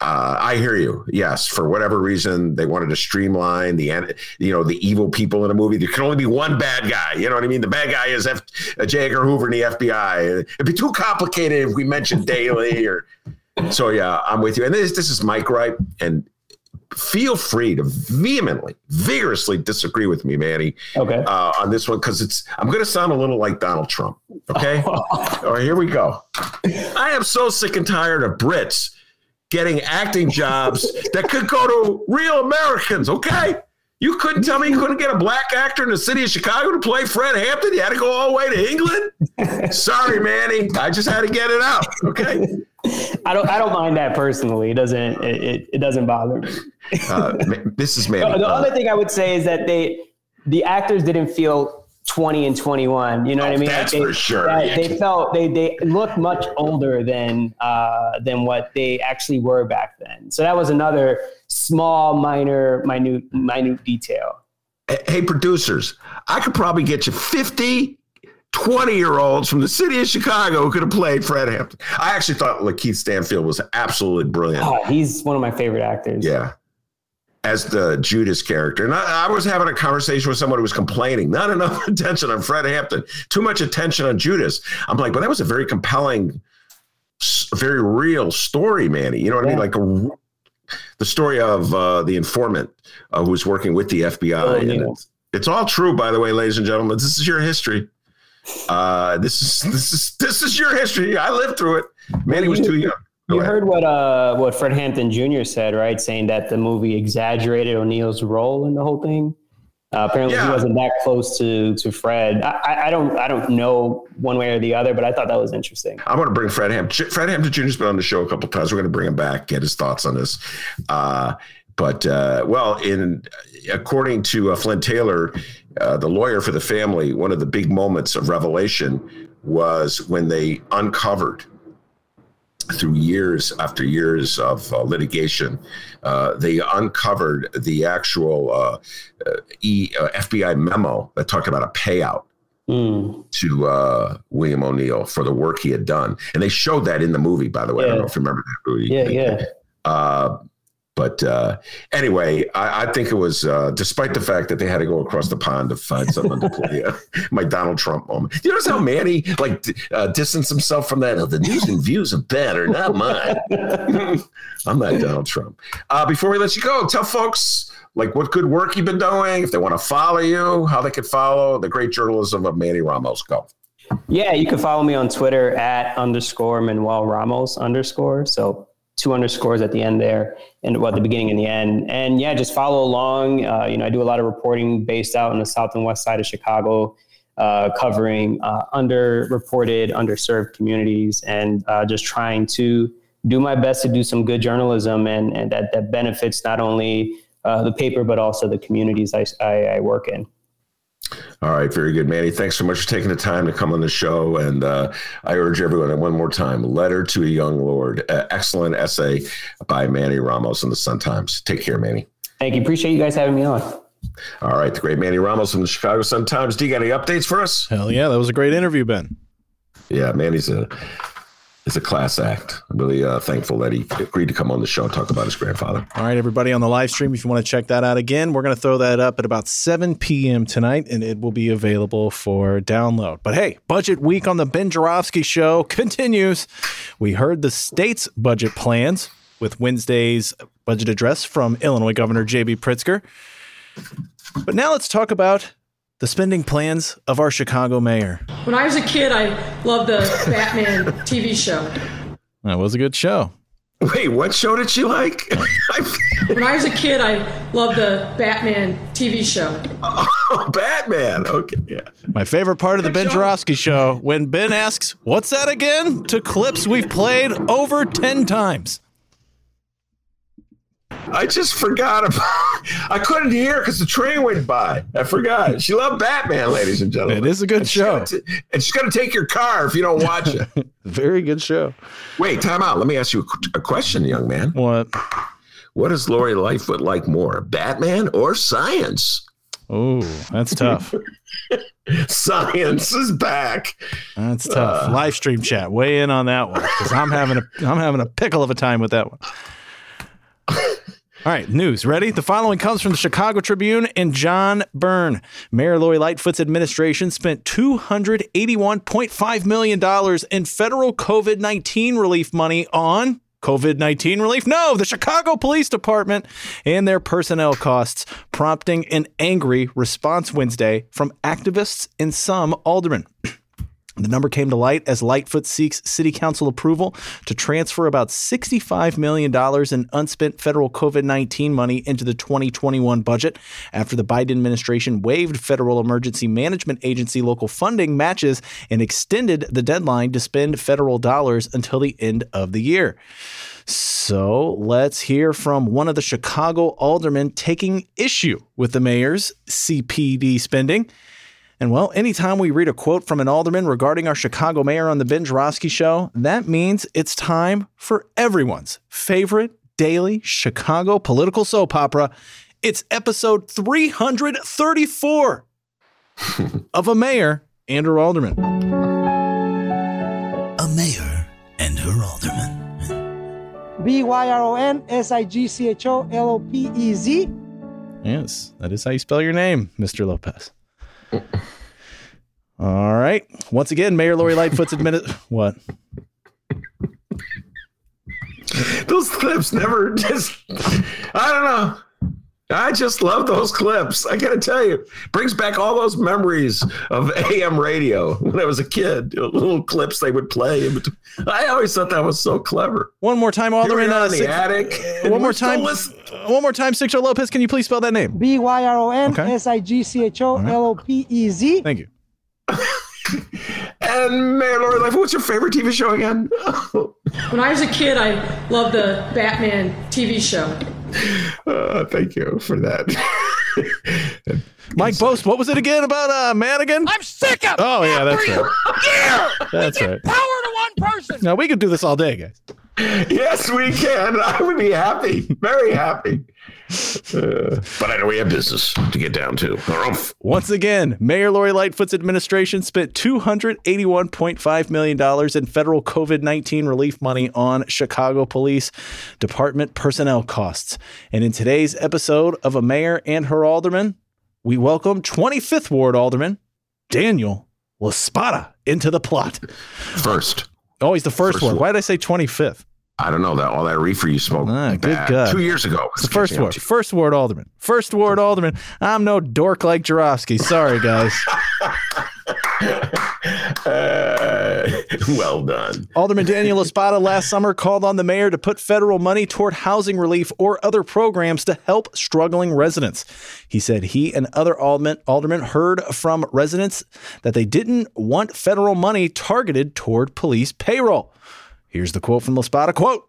uh, I hear you. Yes, for whatever reason, they wanted to streamline the you know the evil people in a movie. There can only be one bad guy. You know what I mean? The bad guy is F- uh, J. Edgar Hoover in the FBI. It'd be too complicated if we mentioned [LAUGHS] Daley or. So yeah, I'm with you. And this this is Mike Wright, and feel free to vehemently, vigorously disagree with me, Manny. Okay. Uh, on this one because it's I'm going to sound a little like Donald Trump. Okay. [LAUGHS] All right, here we go. [LAUGHS] I am so sick and tired of Brits getting acting jobs that could go to real Americans, okay? You couldn't tell me you couldn't get a black actor in the city of Chicago to play Fred Hampton. You had to go all the way to England. Sorry, Manny. I just had to get it out. Okay. I don't. I don't mind that personally. It doesn't. It, it, doesn't bother me. Uh, this is [LAUGHS] Manny. The, the Uh, other thing I would say is that they, the actors didn't feel 20 and 21. You know Oh, what I mean? that's they, for sure. that- They felt they they looked much older than uh, than what they actually were back then. So that was another small, minor, minute, minute detail. hey, producers, I could probably get you 50 20 year olds from the city of Chicago who could have played Fred Hampton. I actually thought Lakeith Stanfield was absolutely brilliant. Oh, he's one of my favorite actors. Yeah. As the Judas character. And I, I was having a conversation with someone who was complaining, not enough [LAUGHS] attention on Fred Hampton, too much attention on Judas. I'm like, but that was a very compelling, very real story, Manny. You know what I mean? Like a, the story of uh, the informant uh, who was working with the FBI. Oh, and yeah. it's, it's all true, by the way, ladies and gentlemen. This is your history. Uh, this is this is this is your history. I lived through it. Manny was too young. You ahead. heard what uh what Fred Hampton Jr. said, right? Saying that the movie exaggerated O'Neill's role in the whole thing. Uh, apparently, Yeah. he wasn't that close to to Fred. I, I- don't I don't know one way or the other, but I thought that was interesting. I'm going to bring Fred Hampton. Fred Hampton Jr.'s been on the show a couple times. We're going to bring him back, get his thoughts on this. Uh, but uh, well, in according to uh, Flint Taylor, uh, the lawyer for the family, one of the big moments of revelation was when they uncovered through years after years of uh, litigation, uh, they uncovered the actual uh, uh, e, uh, FBI memo that talked about a payout Hmm. to uh, William O'Neill for the work he had done, and they showed that in the movie. By the way, I don't know if you remember that movie. Yeah, yeah. But uh, anyway, I, I think it was, uh, despite the fact that they had to go across the pond to find someone to [LAUGHS] play uh, my Donald Trump moment. You notice how Manny like uh, distanced himself from that? Oh, the news and views of Ben are not mine. [LAUGHS] I'm not Donald Trump. Uh, before we let you go, tell folks like what good work you've been doing, if they want to follow you, how they could follow the great journalism of Manny Ramos. Go. Yeah, you can follow me on Twitter at underscore Manuel Ramos underscore. So two underscores at the end there, and well, at the beginning and the end. And yeah, just follow along. Uh, you know, I do a lot of reporting based out in the south and west side of Chicago, uh, covering uh, underreported, underserved communities, and uh, just trying to do my best to do some good journalism, and and that that benefits not only uh, the paper but also the communities I, I, I work in. All right, very good, Manny. Thanks so much for taking the time to come on the show. And uh, I urge everyone, one more time, "Letter to a Young Lord," uh, excellent essay by Manny Ramos in the Sun Times. Take care, Manny. Thank you. Appreciate you guys having me on. All right, the great Manny Ramos from the Chicago Sun Times. Do you got any updates for us? Hell yeah, that was a great interview, Ben. Yeah, Manny's a is a class act. I'm really uh, thankful that he agreed to come on the show and talk about his grandfather. All right, everybody on the live stream, if you want to check that out again, we're going to throw that up at about 7 p.m. tonight, and it will be available for download. But hey, budget week on the Ben Joravsky Show [LAUGHS] continues. We heard the state's budget plans with Wednesday's budget address from Illinois Governor J.B. Pritzker. But now let's talk about the spending plans of our Chicago mayor. When I was a kid, I loved the [LAUGHS] Batman TV show. That was a good show. Wait, what show did she like? [LAUGHS] When I was a kid, I loved the Batman TV show. oh, Batman. Okay, yeah. My favorite part of the Ben Good. Joravsky show when Ben asks, What's that again? to clips we've played over 10 times. I just forgot about. [LAUGHS] I couldn't hear because the train went by. I forgot. She loved Batman, ladies and gentlemen. It is a good And she's show. gonna t- and she's going to take your car if you don't watch it. [LAUGHS] Very good show. Wait, time out. Let me ask you a a question, young man. What? What is Lori Lightfoot like more, Batman or science? Oh, that's tough. [LAUGHS] Science is back. That's tough. Uh. Live stream chat. Weigh in on that one because I'm having a I'm having a pickle of a time with that one. All right, news. Ready? The following comes from the Chicago Tribune and John Byrne. Mayor Lori Lightfoot's administration spent $281.5 million in federal COVID 19 relief money on COVID 19 relief? No, the Chicago Police Department and their personnel costs, prompting an angry response Wednesday from activists and some aldermen. [CLEARS THROAT] The number came to light as Lightfoot seeks city council approval to transfer about $65 million in unspent federal COVID 19 money into the 2021 budget after the Biden administration waived Federal Emergency Management Agency local funding matches and extended the deadline to spend federal dollars until the end of the year. So let's hear from one of the Chicago aldermen taking issue with the mayor's CPD spending. And well, anytime we read a quote from an alderman regarding our Chicago mayor on the Ben Joravsky show, that means it's time for everyone's favorite daily Chicago political soap opera. It's episode 334 [LAUGHS] of A Mayor and Her Alderman. A mayor and her alderman. B Y R O N S I G C H O L O P E Z. Yes, that is how you spell your name, Mr. Lopez. All right. Once again, Mayor Lori Lightfoot's admitted. What? Those clips never just, I don't know. I just love those clips. I got to tell you, brings back all those memories of AM radio when I was a kid. Little clips they would play. I always thought that was so clever. One more time, Alderman. Uh, Uh, in the six- attic. uh, one more time. Uh, one more time, Sigcho Lopez. Can you please spell that name? B Y R O N Okay. S I G C H O L O P E Z. Thank you. [LAUGHS] And Mayor Lori Life, what's your favorite TV show again? [LAUGHS] When I was a kid, I loved the Batman TV show. [LAUGHS] Uh, thank you for that. [LAUGHS] Mike Boast, what was it again about uh, Madigan? I'm sick of Oh, yeah, that's every right. year. That's right. Power to one person. Now, we could do this all day, guys. yes, we can. I would be happy, very happy. Uh, [LAUGHS] but I know we have business to get down to. Once again, Mayor Lori Lightfoot's administration spent $281.5 million in federal COVID 19 relief money on Chicago Police Department personnel costs. And in today's episode of A Mayor and Her Alderman, we welcome 25th Ward Alderman Daniel La Spada into the plot. First, Oh, he's the first, First ward. Why did I say 25th? I don't know that all that reefer you smoked Ah, good. God. two years ago. It's the first ward. First ward alderman. First ward alderman. I'm no dork like Joravsky. Sorry, guys. [LAUGHS] Uh, well done. Alderman Daniel Espada last summer called on the mayor to put federal money toward housing relief or other programs to help struggling residents. He said he and other aldermen, aldermen heard from residents that they didn't want federal money targeted toward police payroll. Here's the quote from Espada, quote,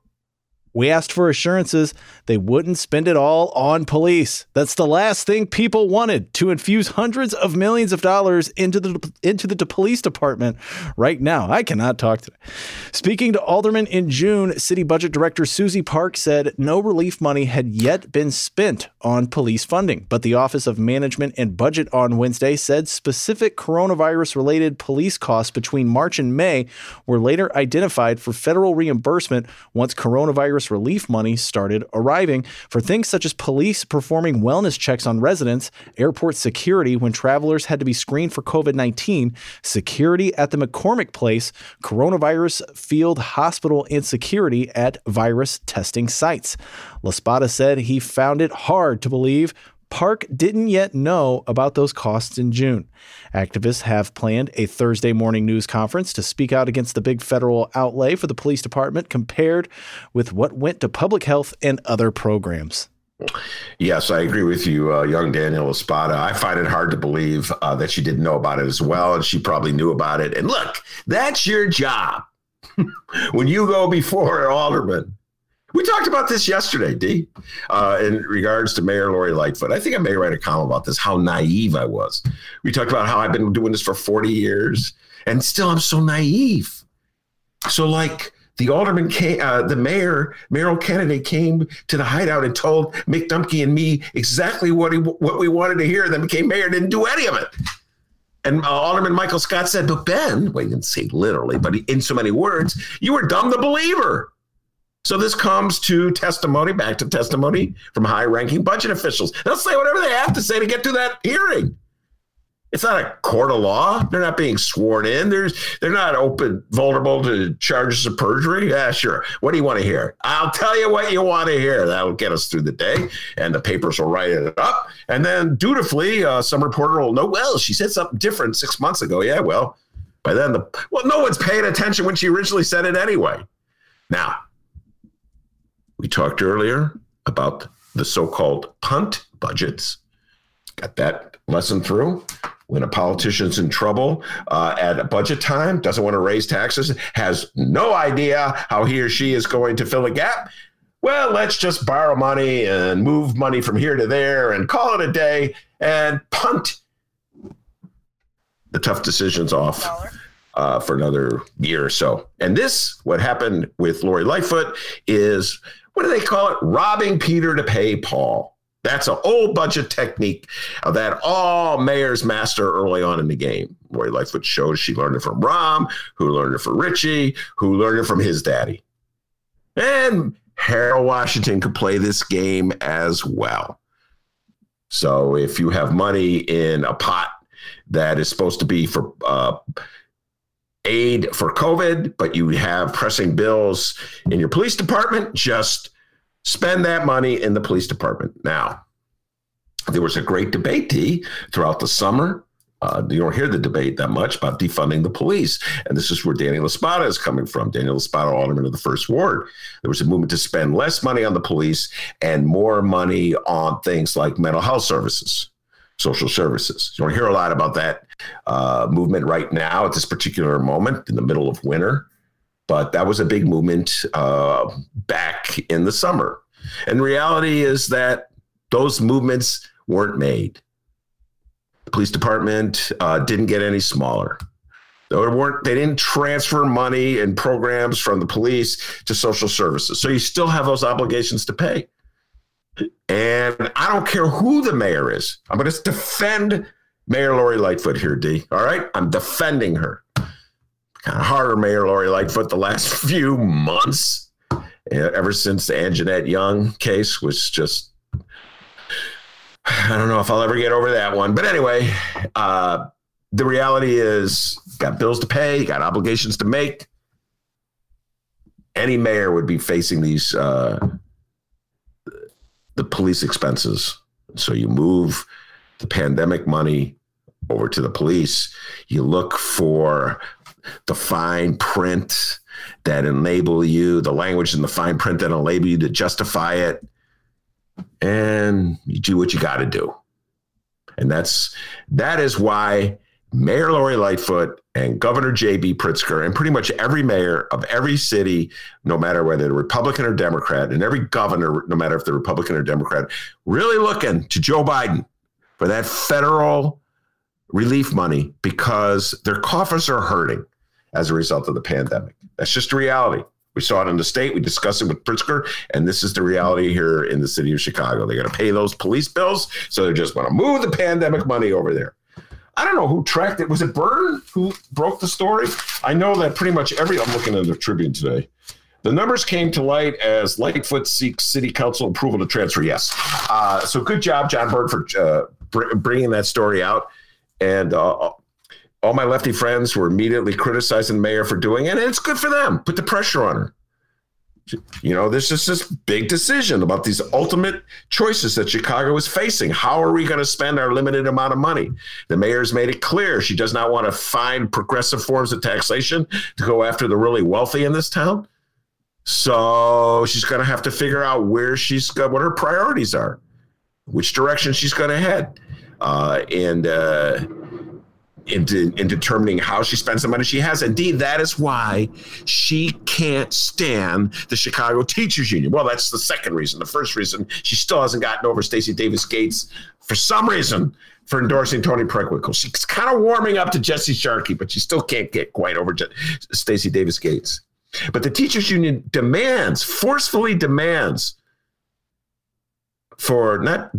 we asked for assurances they wouldn't spend it all on police. That's the last thing people wanted to infuse hundreds of millions of dollars into the into the police department right now. I cannot talk today. Speaking to aldermen in June, City Budget Director Susie Park said no relief money had yet been spent on police funding, but the Office of Management and Budget on Wednesday said specific coronavirus related police costs between March and May were later identified for federal reimbursement once coronavirus relief money started arriving for things such as police performing wellness checks on residents, airport security when travelers had to be screened for COVID 19, security at the McCormick Place, coronavirus field hospital, and security at virus testing sites. La Spada said he found it hard to believe Park didn't yet know about those costs in June. Activists have planned a Thursday morning news conference to speak out against the big federal outlay for the police department compared with what went to public health and other programs. Yes, I agree with you, uh, young Daniel Espada. I find it hard to believe uh, that she didn't know about it as well, and she probably knew about it. And look, that's your job. [LAUGHS] when you go before an alderman, we talked about this yesterday, D, uh, in regards to Mayor Lori Lightfoot. I think I may write a column about this, how naive I was. We talked about how I've been doing this for 40 years, and still I'm so naive. So, like, the alderman came, uh, the mayor, mayoral candidate came to the hideout and told Mick Dumke and me exactly what he what we wanted to hear. Then became mayor, didn't do any of it. And uh, Alderman Michael Scott said, "But Ben, well, he didn't say literally, but in so many words, you were dumb to believer." So this comes to testimony, back to testimony from high-ranking budget officials. They'll say whatever they have to say to get through that hearing. It's not a court of law. They're not being sworn in. There's they're not open vulnerable to charges of perjury. Yeah, sure. What do you want to hear? I'll tell you what you want to hear. That'll get us through the day, and the papers will write it up. And then dutifully, uh, some reporter will know. Well, she said something different six months ago. Yeah, well, By then, the well, no one's paying attention when she originally said it anyway. Now, we talked earlier about the so-called punt budgets. Got that lesson through. When a politician's in trouble uh, at a budget time, doesn't want to raise taxes, has no idea how he or she is going to fill a gap, well, let's just borrow money and move money from here to there and call it a day and punt the tough decisions off uh, for another year or so. And this, what happened with Lori Lightfoot, is what do they call it? Robbing Peter to pay Paul. That's an old budget technique that all mayors master early on in the game. Lori Lightfoot shows she learned it from Rahm, who learned it from Richie, who learned it from his daddy. And Harold Washington could play this game as well. So if you have money in a pot that is supposed to be for uh, aid for COVID, but you have pressing bills in your police department, just spend that money in the police department. Now, there was a great debate, T, throughout the summer. Uh, you don't hear the debate that much about defunding the police. And this is where Danny La Spada is coming from. Danny La Spada, alderman of the first ward. There was a movement to spend less money on the police and more money on things like mental health services, social services. You don't hear a lot about that uh, movement right now at this particular moment in the middle of winter. But that was a big movement uh, back in the summer. And reality is that those movements weren't made. The police department uh, didn't get any smaller. They weren't. They didn't transfer money and programs from the police to social services. So you still have those obligations to pay. And I don't care who the mayor is. I'm going to defend Mayor Lori Lightfoot here, D. All right, I'm defending her. Kind of harder, Mayor Lori Lightfoot, the last [LAUGHS] few months, ever since the Anjanette Young case was just I don't know if I'll ever get over that one. But anyway, uh, the reality is got bills to pay, got obligations to make. Any mayor would be facing these uh, the police expenses. So you move the pandemic money over to the police. You look for the fine print that enable you, the language in the fine print that enable you to justify it and you do what you got to do. And that's that is why Mayor Lori Lightfoot and Governor J.B. Pritzker and pretty much every mayor of every city, no matter whether they're Republican or Democrat, and every governor, no matter if they're Republican or Democrat, really looking to Joe Biden for that federal relief money because their coffers are hurting as a result of the pandemic. That's just reality. We saw it in the state. We discussed it with Pritzker, and this is the reality here in the city of Chicago. They got to pay those police bills, so they just want to move the pandemic money over there. I don't know who tracked it. Was it Byrne who broke the story? I know that pretty much every. I'm looking at the Tribune today. The numbers came to light as Lightfoot seeks city council approval to transfer. Yes. Uh, so good job, John Byrne, for uh, br- bringing that story out. And uh, all my lefty friends were immediately criticizing the mayor for doing it, and it's good for them. Put the pressure on her. You know, there's just this big decision about these ultimate choices that Chicago is facing. How are we going to spend our limited amount of money? The mayor's made it clear she does not want to find progressive forms of taxation to go after the really wealthy in this town. So she's going to have to figure out where she's got what her priorities are, which direction she's going to head. Uh, and uh, in, in determining how she spends the money she has. Indeed, that is why she can't stand the Chicago Teachers Union. Well, that's the second reason. The first reason, she still hasn't gotten over Stacey Davis Gates for some reason for endorsing Toni Preckwinkle. She's kind of warming up to Jesse Sharkey, but she still can't get quite over Stacey Davis Gates. But the teachers union demands, forcefully demands for not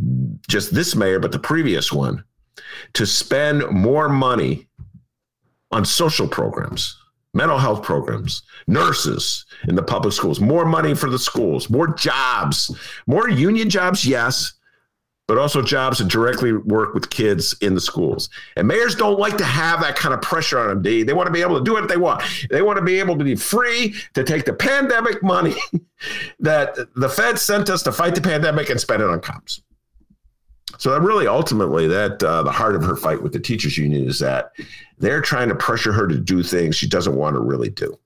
just this mayor, but the previous one, to spend more money on social programs, mental health programs, nurses in the public schools, more money for the schools, more jobs, more union jobs, yes, but also jobs that directly work with kids in the schools. And mayors don't like to have that kind of pressure on them, D. They want to be able to do what they want. They want to be able to be free to take the pandemic [LAUGHS] money that the Fed sent us to fight the pandemic and spend it on cops. So that really, ultimately, that uh, the heart of her fight with the teachers union is that they're trying to pressure her to do things she doesn't want to really do.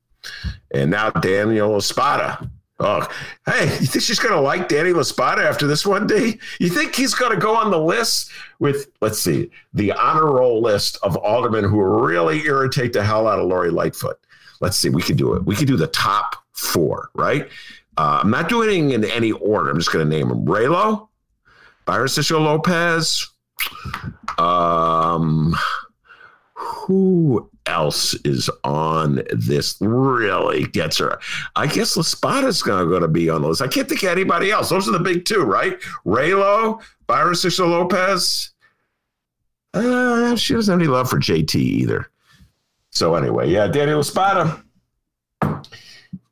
And now Daniel Espada. Oh, hey, you think she's going to like Danny Espada after this one day? You think he's going to go on the list with, let's see, the honor roll list of aldermen who really irritate the hell out of Lori Lightfoot? Let's see, we could do it. We could do the top four, right? Uh, I'm not doing it in any order. I'm just going to name them Raylo, Byron Sigcho Lopez, um, who else is on this really gets her. I guess La Spada's going to be on the list. I can't think of anybody else. Those are the big two, right? Raylo, Byron Lopez. Uh, she doesn't have any love for JT either. So anyway, yeah, Daniel Espada.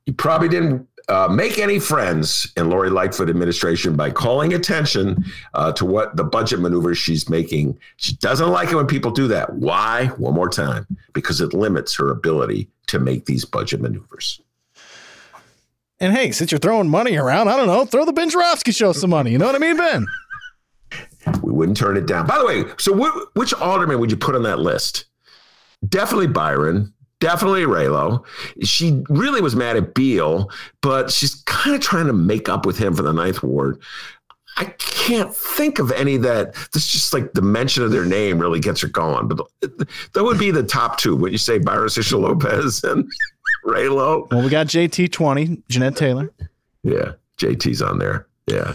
You probably didn't uh, make any friends in Lori Lightfoot administration by calling attention uh, to what the budget maneuvers she's making. She doesn't like it when people do that. Why? One more time, because it limits her ability to make these budget maneuvers. And hey, since you're throwing money around, I don't know, throw the Ben Joravsky show some money. You know what I mean, Ben? We wouldn't turn it down. By the way, so wh- which alderman would you put on that list? Definitely Byron, definitely Raylo. She really was mad at Beale, but she's kind of trying to make up with him for the ninth ward. I can't think of any that this just like the mention of their name really gets her going. But that would be the top two. Would you say Byron Lopez and [LAUGHS] Raylo? Well, we got JT twenty, Jeanette Taylor. Yeah, JT's on there. Yeah.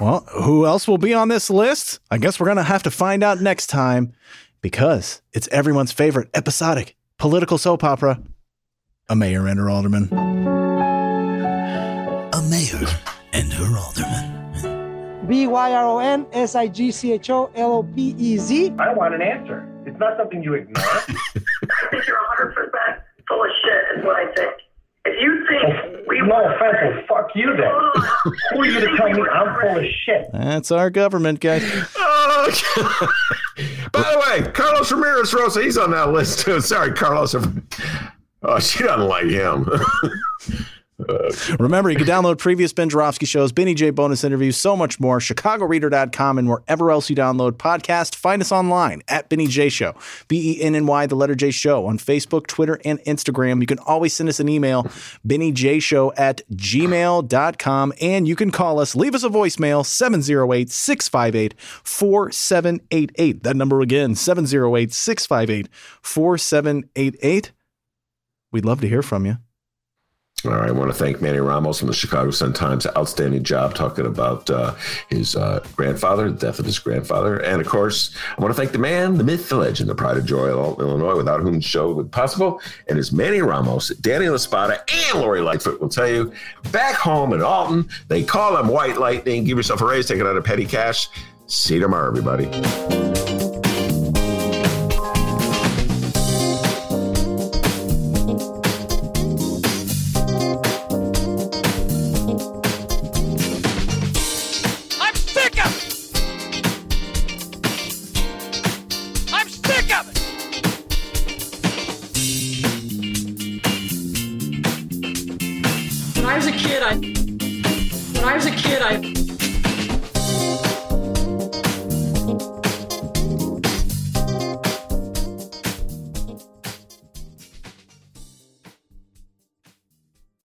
Well, who else will be on this list? I guess we're gonna have to find out next time because it's everyone's favorite episodic political soap opera, A Mayor and Her Alderman. A mayor and her alderman. B Y R O N S I G C H O L O P E Z. I want an answer. It's not something you ignore. [LAUGHS] I think you're 100% full of shit, is what I think. If you think oh, we no offense, well, fuck you then. Who are you to tell me I'm full of shit? That's our government, guys. [LAUGHS] [LAUGHS] By the way, Carlos Ramirez Rosa, he's on that list too. Sorry, Carlos. Oh, she doesn't like him. [LAUGHS] Remember, you can download previous Ben Joravsky shows, Benny J bonus interviews, so much more. ChicagoReader.com and wherever else you download podcasts. Find us online at Benny J Show, B E N N Y, the letter J Show, on Facebook, Twitter, and Instagram. You can always send us an email, BennyJShow at gmail.com. And you can call us, leave us a voicemail, 708 658 4788. That number again, 708 658 4788. We'd love to hear from you. All right. I want to thank Manny Ramos from the Chicago Sun Times. Outstanding job talking about uh, his uh, grandfather, the death of his grandfather. And of course, I want to thank the man, the myth, the legend, the pride of Joy, Illinois, without whom the show would be possible. And it's Manny Ramos, Danny Espada, and Lori Lightfoot will tell you back home in Alton, they call them White Lightning. Give yourself a raise, take it out of petty cash. See you tomorrow, everybody.